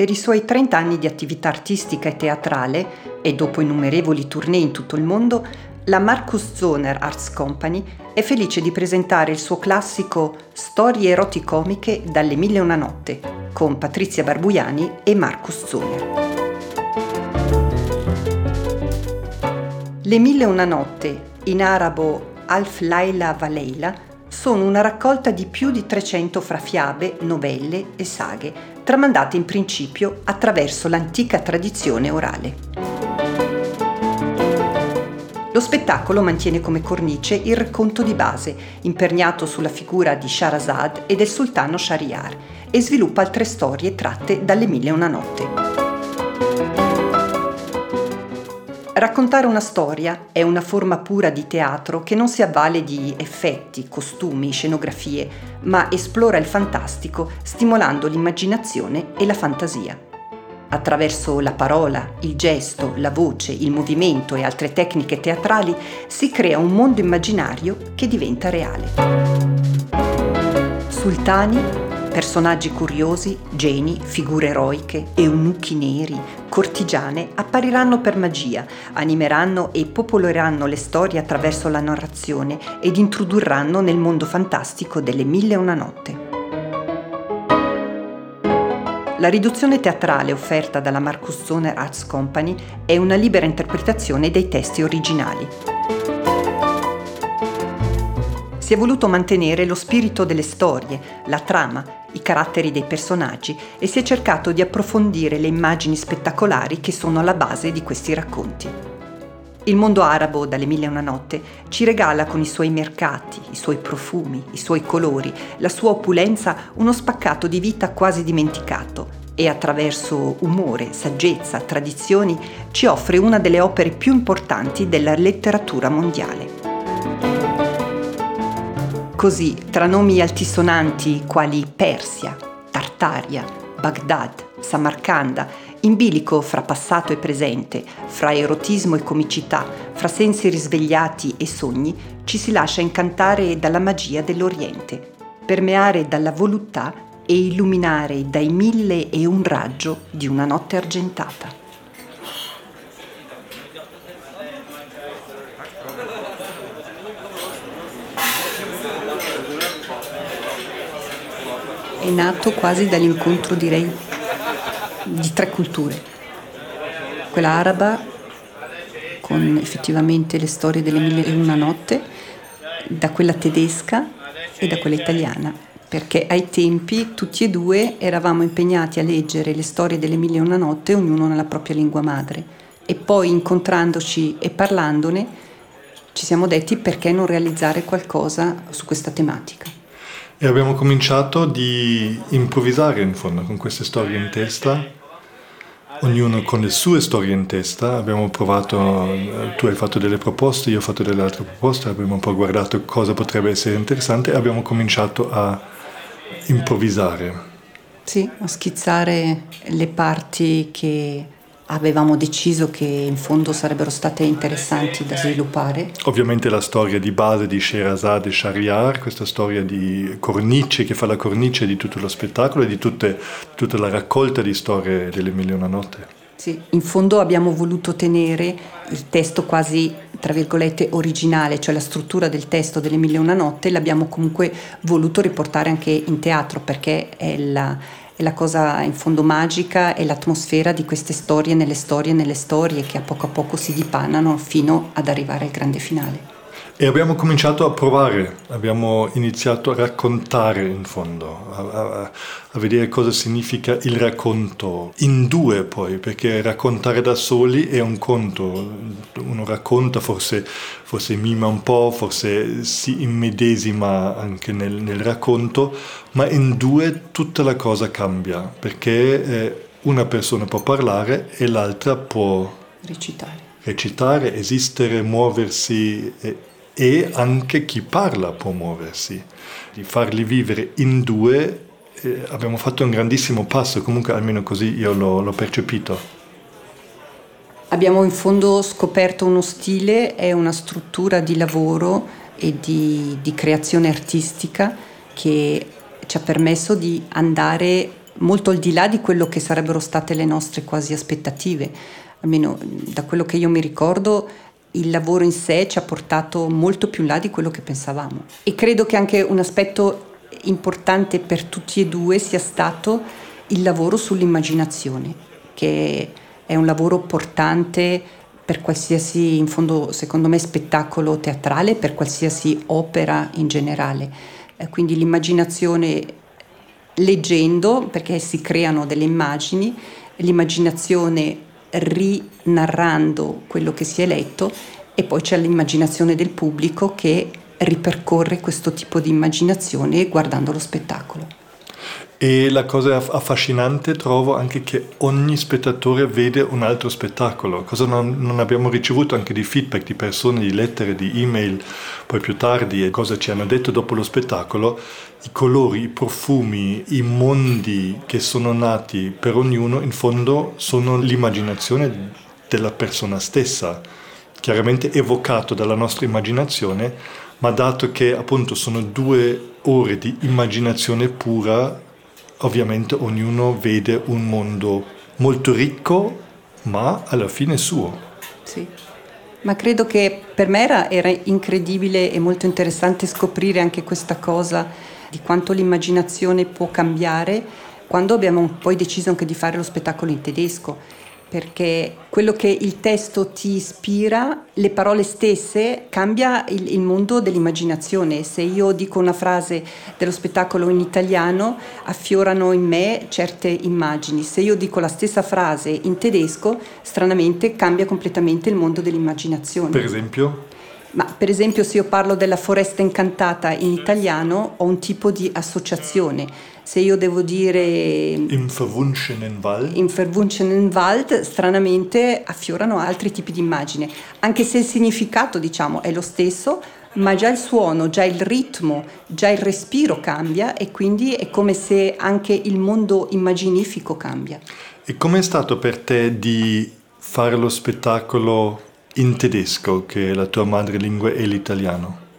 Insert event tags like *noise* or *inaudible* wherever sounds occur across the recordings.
per i suoi 30 anni di attività artistica e teatrale e dopo innumerevoli tournée in tutto il mondo, la Marcus Zoner Arts Company è felice di presentare il suo classico Storie eroticomiche dalle mille e una notte con Patrizia Barbuiani e Marcus Zoner. Le mille e una notte, in arabo Alf Laila Valeila, sono una raccolta di più di 300 fra fiabe, novelle e saghe, tramandate in principio attraverso l'antica tradizione orale. Lo spettacolo mantiene come cornice il racconto di base, imperniato sulla figura di Shahrazad e del sultano Shahriar, e sviluppa altre storie tratte dalle mille e una notte. Raccontare una storia è una forma pura di teatro che non si avvale di effetti, costumi, scenografie, ma esplora il fantastico stimolando l'immaginazione e la fantasia. Attraverso la parola, il gesto, la voce, il movimento e altre tecniche teatrali si crea un mondo immaginario che diventa reale. Sultani, personaggi curiosi, geni, figure eroiche, eunuchi neri, cortigiane appariranno per magia, animeranno e popoleranno le storie attraverso la narrazione ed introdurranno nel mondo fantastico delle mille e una notte. La riduzione teatrale offerta dalla Marcus Zoner Arts Company è una libera interpretazione dei testi originali. Si è voluto mantenere lo spirito delle storie, la trama, i caratteri dei personaggi e si è cercato di approfondire le immagini spettacolari che sono alla base di questi racconti. Il mondo arabo dalle mille e una notte ci regala con i suoi mercati, i suoi profumi, i suoi colori, la sua opulenza uno spaccato di vita quasi dimenticato e attraverso umore, saggezza, tradizioni ci offre una delle opere più importanti della letteratura mondiale. Così, tra nomi altisonanti quali Persia, Tartaria, Baghdad, Samarcanda in bilico fra passato e presente, fra erotismo e comicità, fra sensi risvegliati e sogni, ci si lascia incantare dalla magia dell'Oriente, permeare dalla voluttà e illuminare dai mille e un raggio di una notte argentata. È nato quasi dall'incontro, direi, di tre culture, quella araba con effettivamente le storie delle mille e una notte, da quella tedesca e da quella italiana, perché ai tempi tutti e due eravamo impegnati a leggere le storie delle mille e una notte, ognuno nella propria lingua madre, e poi incontrandoci e parlandone ci siamo detti perché non realizzare qualcosa su questa tematica. E abbiamo cominciato di improvvisare in fondo con queste storie in testa ognuno con le sue storie in testa, abbiamo provato, eh, tu hai fatto delle proposte, io ho fatto delle altre proposte, abbiamo un po' guardato cosa potrebbe essere interessante e abbiamo cominciato a improvvisare. Sì, a schizzare le parti che avevamo deciso che in fondo sarebbero state interessanti da sviluppare. Ovviamente la storia di base di Sherazade e Shahriar, questa storia di cornice che fa la cornice di tutto lo spettacolo e di tutte, tutta la raccolta di storie delle Mille e una notte. Sì, in fondo abbiamo voluto tenere il testo quasi, tra virgolette, originale, cioè la struttura del testo delle Mille e una notte, l'abbiamo comunque voluto riportare anche in teatro perché è la, e la cosa in fondo magica è l'atmosfera di queste storie nelle storie nelle storie che a poco a poco si dipanano fino ad arrivare al grande finale. E abbiamo cominciato a provare, abbiamo iniziato a raccontare in fondo, a, a, a, vedere cosa significa il racconto, in due poi, perché raccontare da soli è un conto, uno racconta, forse, forse mima un po', forse si immedesima anche nel, nel racconto, ma in due tutta la cosa cambia, perché eh, una persona può parlare e l'altra può recitare. recitare, esistere, muoversi e, anche chi parla può muoversi. Di farli vivere in due eh, abbiamo fatto un grandissimo passo, comunque almeno così io l'ho, l'ho percepito. Abbiamo in fondo scoperto uno stile e una struttura di lavoro e di, di creazione artistica che ci ha permesso di andare molto al di là di quello che sarebbero state le nostre quasi aspettative. Almeno da quello che io mi ricordo, il lavoro in sé ci ha portato molto più in là di quello che pensavamo. E credo che anche un aspetto importante per tutti e due sia stato il lavoro sull'immaginazione, che è un lavoro portante per qualsiasi, in fondo, secondo me, spettacolo teatrale, per qualsiasi opera in generale. Eh, quindi l'immaginazione leggendo, perché si creano delle immagini, l'immaginazione rinarrando quello che si è letto e poi c'è l'immaginazione del pubblico che ripercorre questo tipo di immaginazione guardando lo spettacolo. E la cosa affascinante trovo anche che ogni spettatore vede un altro spettacolo, cosa non, non, abbiamo ricevuto anche di feedback di persone, di lettere, di email, poi più tardi e cosa ci hanno detto dopo lo spettacolo, i colori, i profumi, i mondi che sono nati per ognuno in fondo sono l'immaginazione della persona stessa, chiaramente evocato dalla nostra immaginazione, ma dato che appunto sono due ore di immaginazione pura, ovviamente ognuno vede un mondo molto ricco, ma alla fine suo. Sì. Ma credo che per me era, era incredibile e molto interessante scoprire anche questa cosa di quanto l'immaginazione può cambiare quando abbiamo poi deciso anche di fare lo spettacolo in tedesco perché quello che il testo ti ispira, le parole stesse, cambia il, il, mondo dell'immaginazione. Se io dico una frase dello spettacolo in italiano, affiorano in me certe immagini. Se io dico la stessa frase in tedesco, stranamente cambia completamente il mondo dell'immaginazione. Per esempio? Ma per esempio se io parlo della foresta incantata in italiano ho un tipo di associazione. Se io devo dire... Im verwunschenen Wald. Im verwunschenen Wald, stranamente affiorano altri tipi di immagine. Anche se il significato, diciamo, è lo stesso, ma già il suono, già il ritmo, già il respiro cambia e quindi è come se anche il mondo immaginifico cambia. E com'è stato per te di fare lo spettacolo in tedesco, che la tua madrelingua è l'italiano?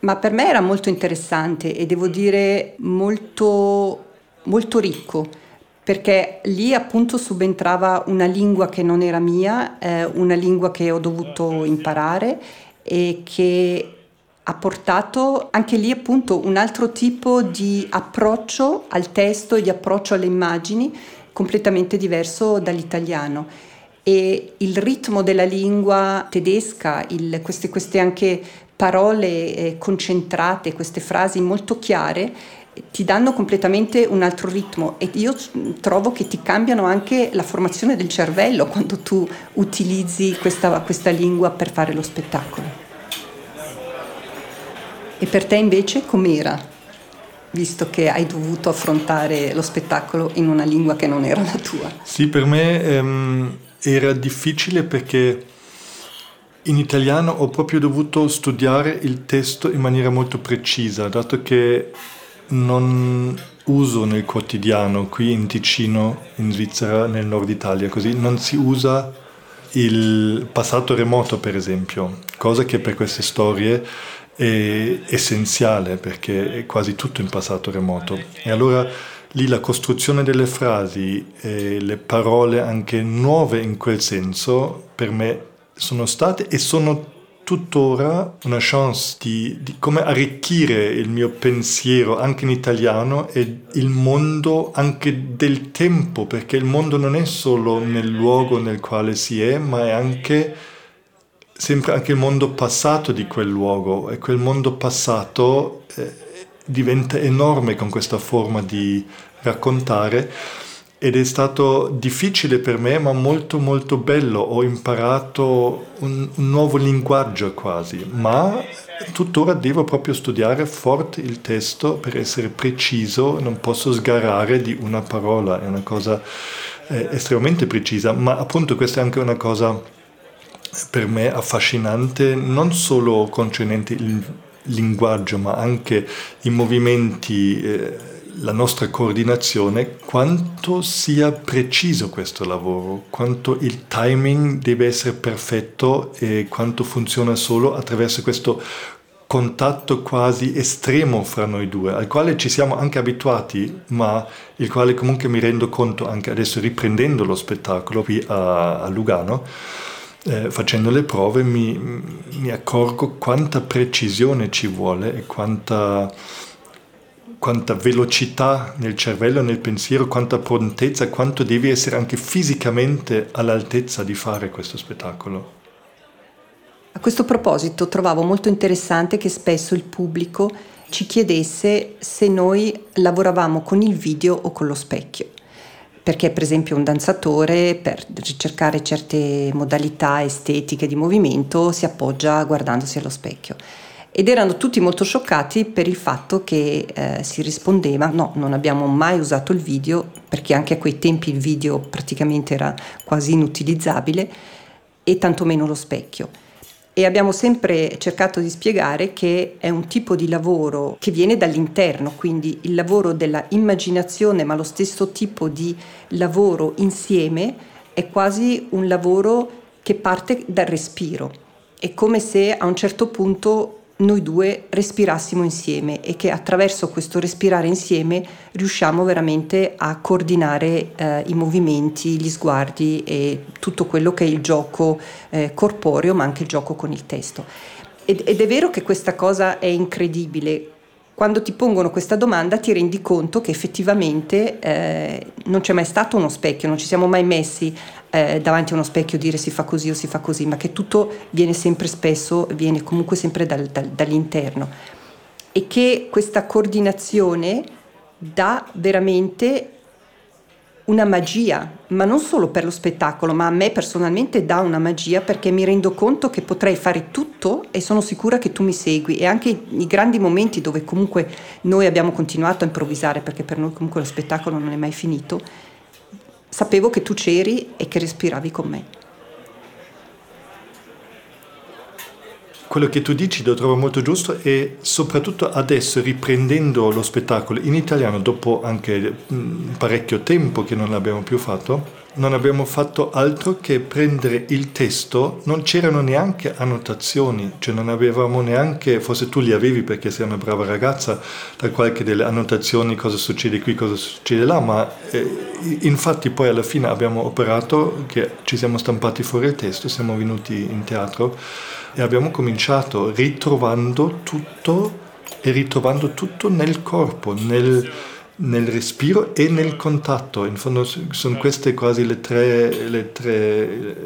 Ma per me era molto interessante e devo dire molto, molto ricco, perché lì appunto subentrava una lingua che non era mia, eh, una lingua che ho dovuto imparare e che ha portato anche lì appunto un altro tipo di approccio al testo e di approccio alle immagini completamente diverso dall'italiano. E il ritmo della lingua tedesca, il, queste, queste, anche parole eh, concentrate, queste frasi molto chiare, ti danno completamente un altro ritmo e io trovo che ti cambiano anche la formazione del cervello quando tu utilizzi questa, questa lingua per fare lo spettacolo. E per te invece com'era? visto che hai dovuto affrontare lo spettacolo in una lingua che non era la tua? Sì, per me ehm, era difficile perché in italiano ho proprio dovuto studiare il testo in maniera molto precisa, dato che non uso nel quotidiano qui in Ticino, in Svizzera, nel nord Italia, così non si usa il passato remoto, per esempio, cosa che per queste storie è essenziale perché è quasi tutto in passato remoto. E allora lì la costruzione delle frasi e le parole anche nuove in quel senso per me sono state e sono tuttora una chance di, di, come arricchire il mio pensiero anche in italiano e il mondo anche del tempo, perché il mondo non è solo nel luogo nel quale si è, ma è anche sempre anche il mondo passato di quel luogo. E quel mondo passato eh, diventa enorme con questa forma di raccontare ed è stato difficile per me ma molto molto bello, ho imparato un, un nuovo linguaggio quasi, ma tuttora devo proprio studiare forte il testo per essere preciso, non posso sgarare di una parola, è una cosa eh, estremamente precisa, ma appunto questa è anche una cosa per me affascinante, non solo concernente il linguaggio, ma anche i movimenti. Eh, la nostra coordinazione, quanto sia preciso questo lavoro, quanto il timing deve essere perfetto e quanto funziona solo attraverso questo contatto quasi estremo fra noi due, al quale ci siamo anche abituati, ma il quale comunque mi rendo conto anche adesso riprendendo lo spettacolo qui a, a Lugano, eh, facendo le prove mi, mi, accorgo quanta precisione ci vuole e quanta, quanta velocità nel cervello, nel pensiero, quanta prontezza, quanto devi essere anche fisicamente all'altezza di fare questo spettacolo. A questo proposito trovavo molto interessante che spesso il pubblico ci chiedesse se noi lavoravamo con il video o con lo specchio. Perché per esempio un danzatore per ricercare certe modalità estetiche di movimento si appoggia guardandosi allo specchio. Ed erano tutti molto scioccati per il fatto che eh, si rispondeva no, non abbiamo mai usato il video, perché anche a quei tempi il video praticamente era quasi inutilizzabile, e tantomeno lo specchio e abbiamo sempre cercato di spiegare che è un tipo di lavoro che viene dall'interno, quindi il lavoro della immaginazione, ma lo stesso tipo di lavoro insieme è quasi un lavoro che parte dal respiro. È come se a un certo punto noi due respirassimo insieme e che attraverso questo respirare insieme riusciamo veramente a coordinare eh, i movimenti, gli sguardi e tutto quello che è il gioco eh, corporeo ma anche il gioco con il testo. Ed, ed è vero che questa cosa è incredibile, quando ti pongono questa domanda ti rendi conto che effettivamente eh, non c'è mai stato uno specchio, non ci siamo mai messi eh, davanti a uno specchio dire si fa così o si fa così, ma che tutto viene sempre spesso, viene comunque sempre dal, dal, dall'interno. E che questa coordinazione dà veramente una magia, ma non solo per lo spettacolo, ma a me personalmente dà una magia perché mi rendo conto che potrei fare tutto e sono sicura che tu mi segui. E anche i grandi momenti dove comunque noi abbiamo continuato a improvvisare perché per noi comunque lo spettacolo non è mai finito, sapevo che tu c'eri e che respiravi con me. quello che tu dici lo trovo molto giusto e soprattutto adesso riprendendo lo spettacolo in italiano dopo anche mm, parecchio tempo che non l'abbiamo più fatto, non abbiamo fatto altro che prendere il testo, non c'erano neanche annotazioni, cioè non avevamo neanche, forse tu li avevi perché sei una brava ragazza, da qualche delle annotazioni cosa succede qui, cosa succede là, ma eh, infatti poi alla fine abbiamo operato, che ci siamo stampati fuori il testo, siamo venuti in teatro e abbiamo cominciato ritrovando tutto e ritrovando tutto nel corpo, nel, nel respiro e nel contatto. In fondo sono queste quasi le tre, le tre,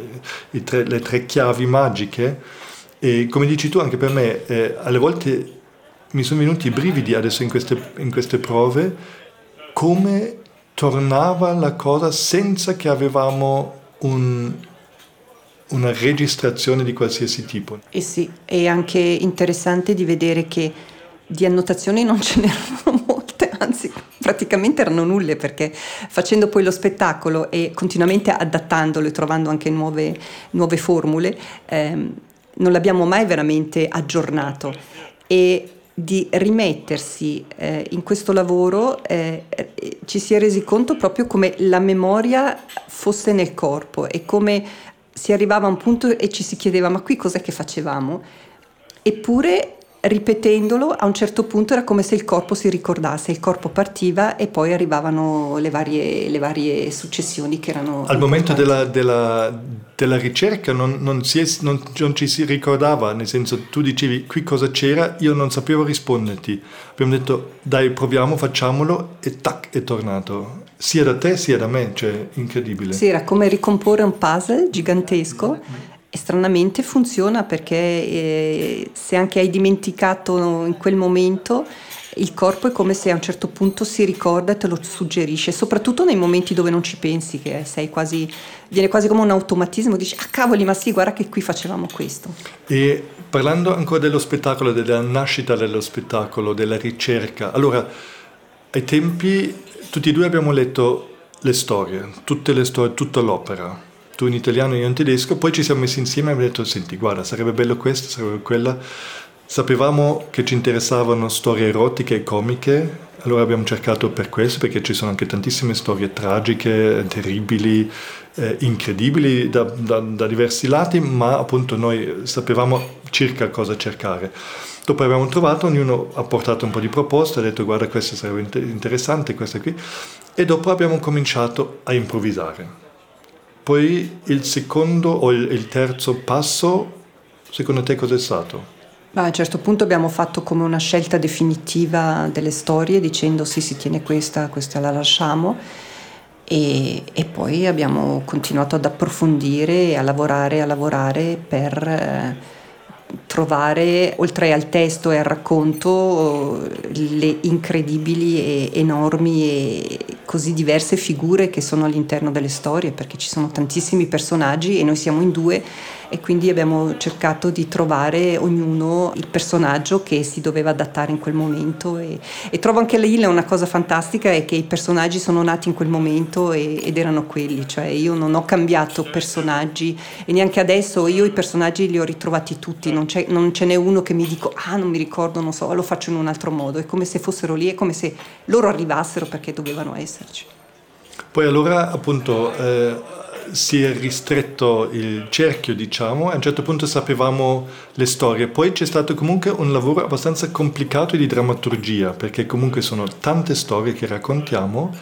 tre, le tre chiavi magiche e come dici tu anche per me, eh, alle volte mi sono venuti i brividi adesso in queste, in queste prove, come tornava la cosa senza che avevamo un, una registrazione di qualsiasi tipo. Eh sì, è anche interessante di vedere che di annotazioni non ce *laughs* n'erano molte, anzi praticamente erano nulle perché facendo poi lo spettacolo e continuamente adattandolo e trovando anche nuove, nuove formule, ehm, non l'abbiamo mai veramente aggiornato e di rimettersi eh, in questo lavoro eh, ci si è resi conto proprio come la memoria fosse nel corpo e come si arrivava a un punto e ci si chiedeva ma qui cos'è che facevamo? Eppure ripetendolo a un certo punto era come se il corpo si ricordasse, il corpo partiva e poi arrivavano le varie, le varie successioni che erano... Al momento della, della, della, ricerca non, non, è, non, non, ci si ricordava, nel senso tu dicevi qui cosa c'era, io non sapevo risponderti. Abbiamo detto dai proviamo, facciamolo e tac è tornato. Sia da te sia da me, cioè incredibile. Sì, era come ricomporre un puzzle gigantesco. Mm-hmm e stranamente funziona perché eh, se anche hai dimenticato in quel momento, il corpo è come se a un certo punto si ricorda e te lo suggerisce, soprattutto nei momenti dove non ci pensi, che quasi, viene quasi come un automatismo, dici ah cavoli ma sì guarda che qui facevamo questo. E parlando ancora dello spettacolo, della nascita dello spettacolo, della ricerca, allora ai tempi tutti e due abbiamo letto le storie, tutte le storie, tutta l'opera tu in italiano e io in tedesco, poi ci siamo messi insieme e abbiamo detto, senti, guarda, sarebbe bello questo, sarebbe quella. Sapevamo che ci interessavano storie erotiche e comiche, allora abbiamo cercato per questo, perché ci sono anche tantissime storie tragiche, terribili, eh, incredibili da, da, da, diversi lati, ma appunto noi sapevamo circa cosa cercare. Dopo abbiamo trovato, ognuno ha portato un po' di proposte, ha detto guarda questa sarebbe interessante, questa qui, e dopo abbiamo cominciato a improvvisare. Poi il secondo o il, terzo passo, secondo te cos'è stato? Ma a un certo punto abbiamo fatto come una scelta definitiva delle storie dicendo sì si tiene questa, questa la lasciamo e, e poi abbiamo continuato ad approfondire e a lavorare, a lavorare per eh, trovare oltre al testo e al racconto le incredibili e enormi e così diverse figure che sono all'interno delle storie perché ci sono tantissimi personaggi e noi siamo in due e quindi abbiamo cercato di trovare ognuno il personaggio che si doveva adattare in quel momento e, e trovo anche lì una cosa fantastica è che i personaggi sono nati in quel momento e, ed erano quelli, cioè io non ho cambiato personaggi e neanche adesso io i personaggi li ho ritrovati tutti, non, non ce n'è uno che mi dico ah non mi ricordo, non so, lo faccio in un altro modo, è come se fossero lì, è come se loro arrivassero perché dovevano esserci. Poi allora appunto eh, si è ristretto il cerchio, diciamo, a un certo punto sapevamo le storie. Poi c'è stato comunque un lavoro abbastanza complicato di drammaturgia, perché comunque sono tante storie che raccontiamo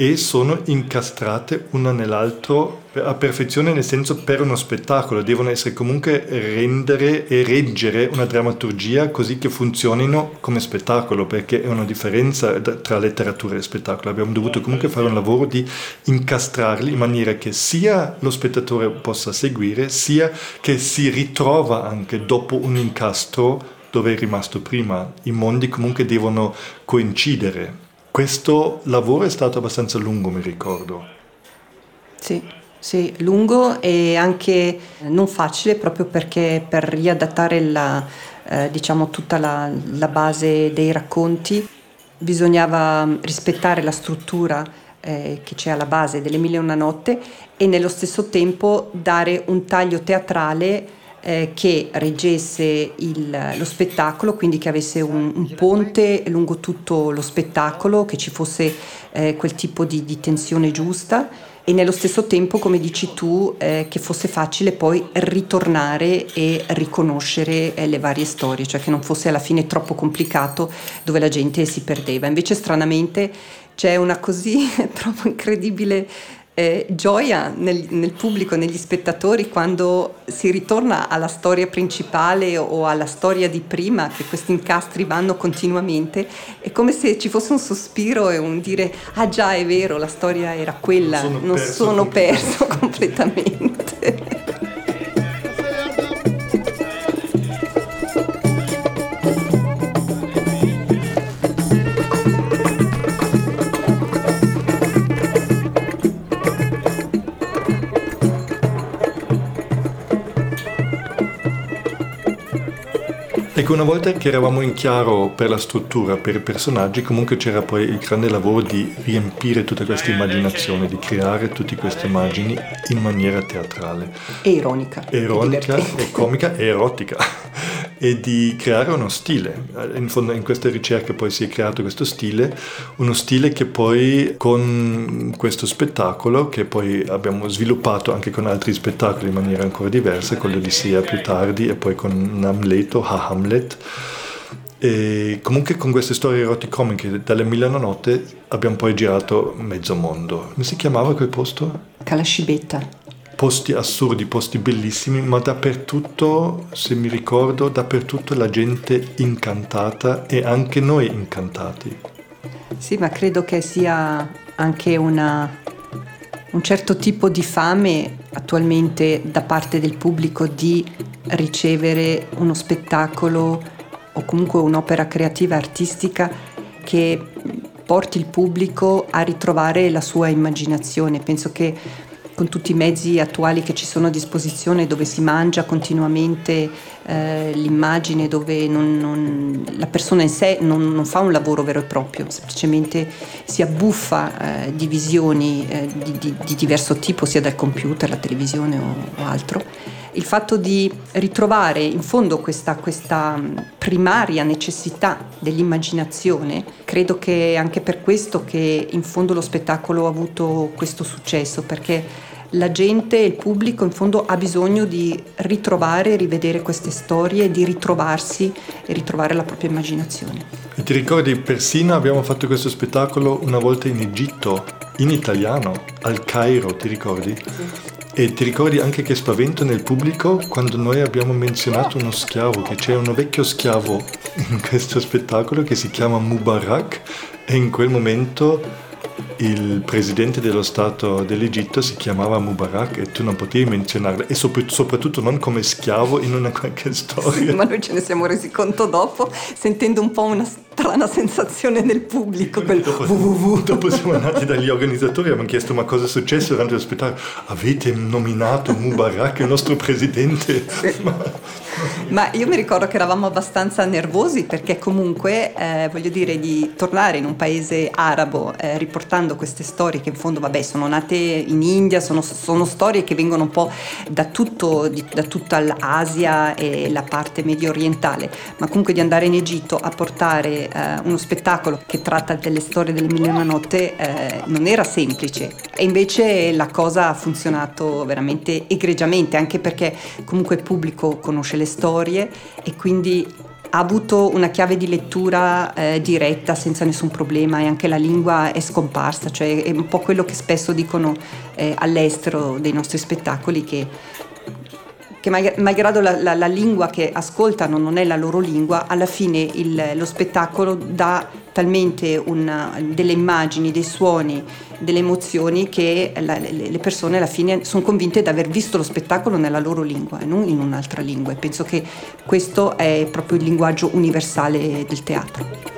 e sono incastrate una nell'altro a perfezione nel senso per uno spettacolo, devono essere comunque rendere e reggere una drammaturgia così che funzionino come spettacolo, perché è una differenza tra letteratura e spettacolo. Abbiamo dovuto comunque fare un lavoro di incastrarli in maniera che sia lo spettatore possa seguire, sia che si ritrova anche dopo un incastro dove è rimasto prima. I mondi comunque devono coincidere questo lavoro è stato abbastanza lungo, mi ricordo. Sì, sì, lungo e anche non facile proprio perché per riadattare la, eh, diciamo, tutta la, la, base dei racconti bisognava rispettare la struttura eh, che c'è alla base delle Mille e una notte e nello stesso tempo dare un taglio teatrale eh, che reggesse il, lo spettacolo, quindi che avesse un, un, ponte lungo tutto lo spettacolo, che ci fosse eh, quel tipo di, di, tensione giusta e nello stesso tempo, come dici tu, eh, che fosse facile poi ritornare e riconoscere eh, le varie storie, cioè che non fosse alla fine troppo complicato dove la gente si perdeva. Invece stranamente c'è una così *laughs* troppo incredibile eh, gioia nel, nel, pubblico, negli spettatori, quando si ritorna alla storia principale o alla storia di prima, che questi incastri vanno continuamente, è come se ci fosse un sospiro e un dire, ah già è vero, la storia era quella, sono non perso sono perso *laughs* completamente. Ecco, una volta che eravamo in chiaro per la struttura, per i personaggi, comunque c'era poi il grande lavoro di riempire tutta questa immaginazione, di creare tutte queste immagini in maniera teatrale. E ironica. Ironica, e comica e erotica e di creare uno stile. In fondo in questa ricerca poi si è creato questo stile, uno stile che poi con questo spettacolo, che poi abbiamo sviluppato anche con altri spettacoli in maniera ancora diversa, con l'Odissea più tardi e poi con Hamleto, Ha Hamlet, e comunque con queste storie eroticomiche dalle Milano Notte abbiamo poi girato mezzo mondo. Come si chiamava quel posto? Calascibetta posti assurdi, posti bellissimi, ma dappertutto, se mi ricordo, dappertutto la gente incantata e anche noi incantati. Sì, ma credo che sia anche una, un certo tipo di fame attualmente da parte del pubblico di ricevere uno spettacolo o comunque un'opera creativa artistica che porti il pubblico a ritrovare la sua immaginazione. Penso che con tutti i mezzi attuali che ci sono a disposizione, dove si mangia continuamente eh, l'immagine, dove non, non, la persona in sé non, non, fa un lavoro vero e proprio, semplicemente si abbuffa eh, di visioni eh, di, di, di, diverso tipo, sia dal computer, la televisione o, o altro. Il fatto di ritrovare in fondo questa, questa primaria necessità dell'immaginazione, credo che è anche per questo che in fondo lo spettacolo ha avuto questo successo, perché la gente, il pubblico in fondo ha bisogno di ritrovare, rivedere queste storie, di ritrovarsi e ritrovare la propria immaginazione. E ti ricordi, persino abbiamo fatto questo spettacolo una volta in Egitto, in italiano, al Cairo, ti ricordi? Sì. E ti ricordi anche che spavento nel pubblico quando noi abbiamo menzionato uno schiavo, che c'è uno vecchio schiavo in questo spettacolo che si chiama Mubarak e in quel momento il presidente dello Stato dell'Egitto si chiamava Mubarak e tu non potevi menzionarlo e soprattutto non come schiavo in una qualche storia. Sì, *laughs* ma noi ce ne siamo resi conto dopo, sentendo un po' una strana sensazione nel pubblico. Quel dopo, dopo siamo andati dagli organizzatori e abbiamo chiesto ma cosa è successo durante lo spettacolo. Avete nominato Mubarak il nostro presidente? Sì. ma... ma... io mi ricordo che eravamo abbastanza nervosi perché comunque, eh, voglio dire, di tornare in un paese arabo eh, riportando queste storie che in fondo, vabbè, sono nate in India, sono, sono storie che vengono un po' da, tutto, di, da tutta l'Asia e la parte medio orientale, ma comunque di andare in Egitto a portare eh, uno spettacolo che tratta delle storie delle mille e una notte eh, non era semplice. E invece la cosa ha funzionato veramente egregiamente anche perché comunque il pubblico conosce le storie e quindi ha avuto una chiave di lettura eh, diretta senza nessun problema e anche la lingua è scomparsa, cioè è un po' quello che spesso dicono eh, all'estero dei nostri spettacoli che che malgrado la, la, la, lingua che ascoltano non è la loro lingua, alla fine il, lo spettacolo dà talmente una, delle immagini, dei suoni, delle emozioni che la, le persone alla fine sono convinte di aver visto lo spettacolo nella loro lingua e non in un'altra lingua. E penso che questo è proprio il linguaggio universale del teatro.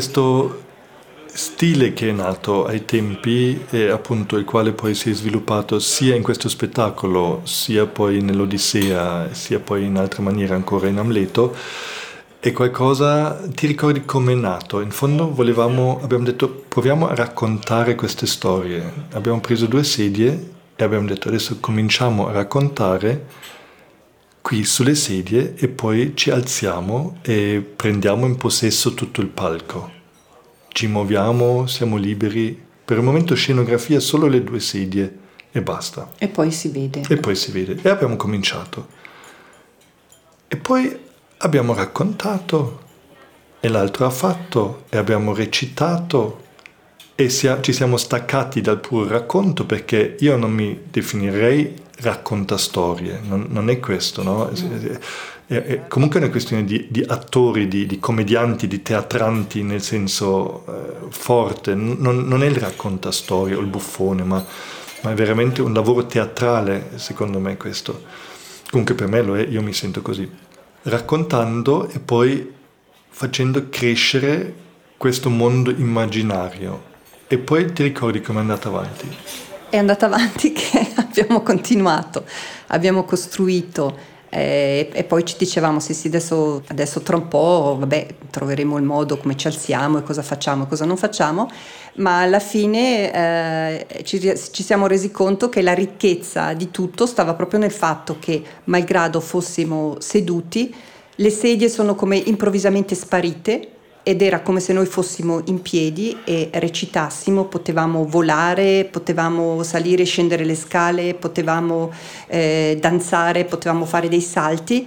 Questo stile che è nato ai tempi e appunto il quale poi si è sviluppato sia in questo spettacolo, sia poi nell'Odissea, sia poi in altre maniere ancora in Amleto, è qualcosa, ti ricordi come è nato? In fondo volevamo, abbiamo detto proviamo a raccontare queste storie. Abbiamo preso due sedie e abbiamo detto adesso cominciamo a raccontare qui sulle sedie e poi ci alziamo e prendiamo in possesso tutto il palco. Ci muoviamo, siamo liberi. Per il momento scenografia solo le due sedie e basta. E poi si vede. E poi si vede. E abbiamo cominciato. E poi abbiamo raccontato e l'altro ha fatto e abbiamo recitato e ci siamo staccati dal puro racconto perché io non mi definirei racconta storie, non, non è questo, no? È, è, comunque è una questione di, di attori, di, di, commedianti, di teatranti nel senso eh, forte, non, non, è il racconta storie o il buffone, ma, ma, è veramente un lavoro teatrale, secondo me questo. Comunque per me lo è, io mi sento così. Raccontando e poi facendo crescere questo mondo immaginario. E poi ti ricordi come è andata avanti? è andata avanti *laughs* che abbiamo continuato, abbiamo costruito eh, e poi ci dicevamo sì sì adesso, adesso tra un po' vabbè troveremo il modo come ci alziamo e cosa facciamo e cosa non facciamo ma alla fine eh, ci, ci, siamo resi conto che la ricchezza di tutto stava proprio nel fatto che malgrado fossimo seduti le sedie sono come improvvisamente sparite ed era come se noi fossimo in piedi e recitassimo, potevamo volare, potevamo salire e scendere le scale, potevamo eh, danzare, potevamo fare dei salti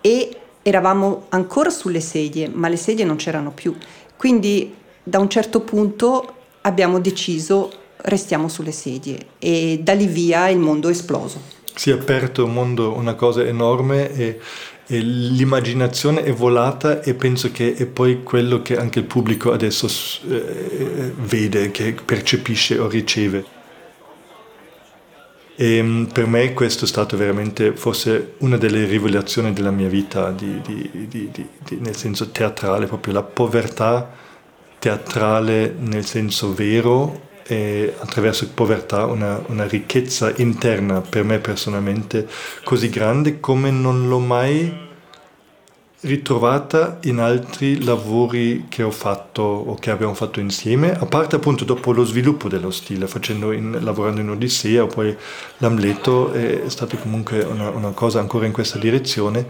e eravamo ancora sulle sedie, ma le sedie non c'erano più. Quindi da un certo punto abbiamo deciso restiamo sulle sedie e da lì via il mondo è esploso. Si è aperto un mondo, una cosa enorme e l'immaginazione è volata e penso che è poi quello che anche il pubblico adesso eh, vede, che percepisce o riceve. E mm, per me questo è stato veramente forse una delle rivelazioni della mia vita, di, di, di, nel senso teatrale, proprio la povertà teatrale nel senso vero e attraverso povertà una, una ricchezza interna per me personalmente così grande come non l'ho mai ritrovata in altri lavori che ho fatto o che abbiamo fatto insieme, a parte appunto dopo lo sviluppo dello stile, in, lavorando in Odissea, poi l'Amleto è stato comunque una, una cosa ancora in questa direzione,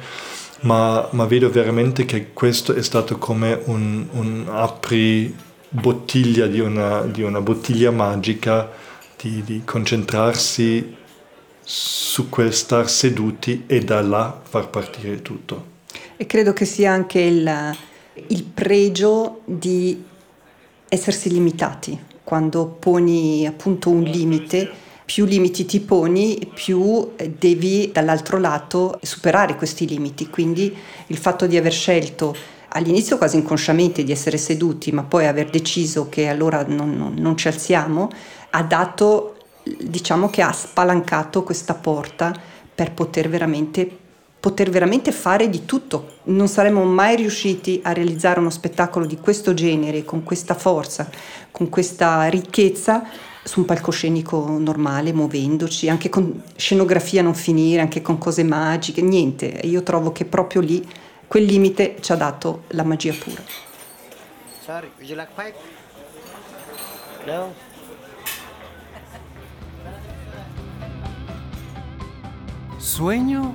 ma, ma, vedo veramente che questo è stato come un, un apri bottiglia di una, di una bottiglia magica, di, di concentrarsi su quel star seduti e da là far partire tutto. E credo che sia anche il, il pregio di essersi limitati. Quando poni appunto un limite, più limiti ti poni, più devi dall'altro lato superare questi limiti. Quindi il fatto di aver scelto all'inizio quasi inconsciamente di essere seduti, ma poi aver deciso che allora non, non, non ci alziamo, ha dato, diciamo che ha spalancato questa porta per poter veramente poter veramente fare di tutto. Non saremmo mai riusciti a realizzare uno spettacolo di questo genere, con questa forza, con questa ricchezza, su un palcoscenico normale, muovendoci, anche con scenografia non finire, anche con cose magiche, niente. Io trovo che proprio lì Quel limite ci ha dato la magia pura. Sorry, would you like pipe? No? ¿Sueño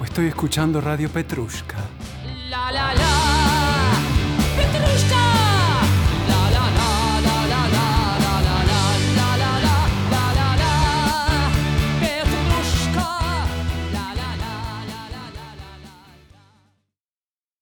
o estoy escuchando Radio Petrushka? La la la, Petrushka!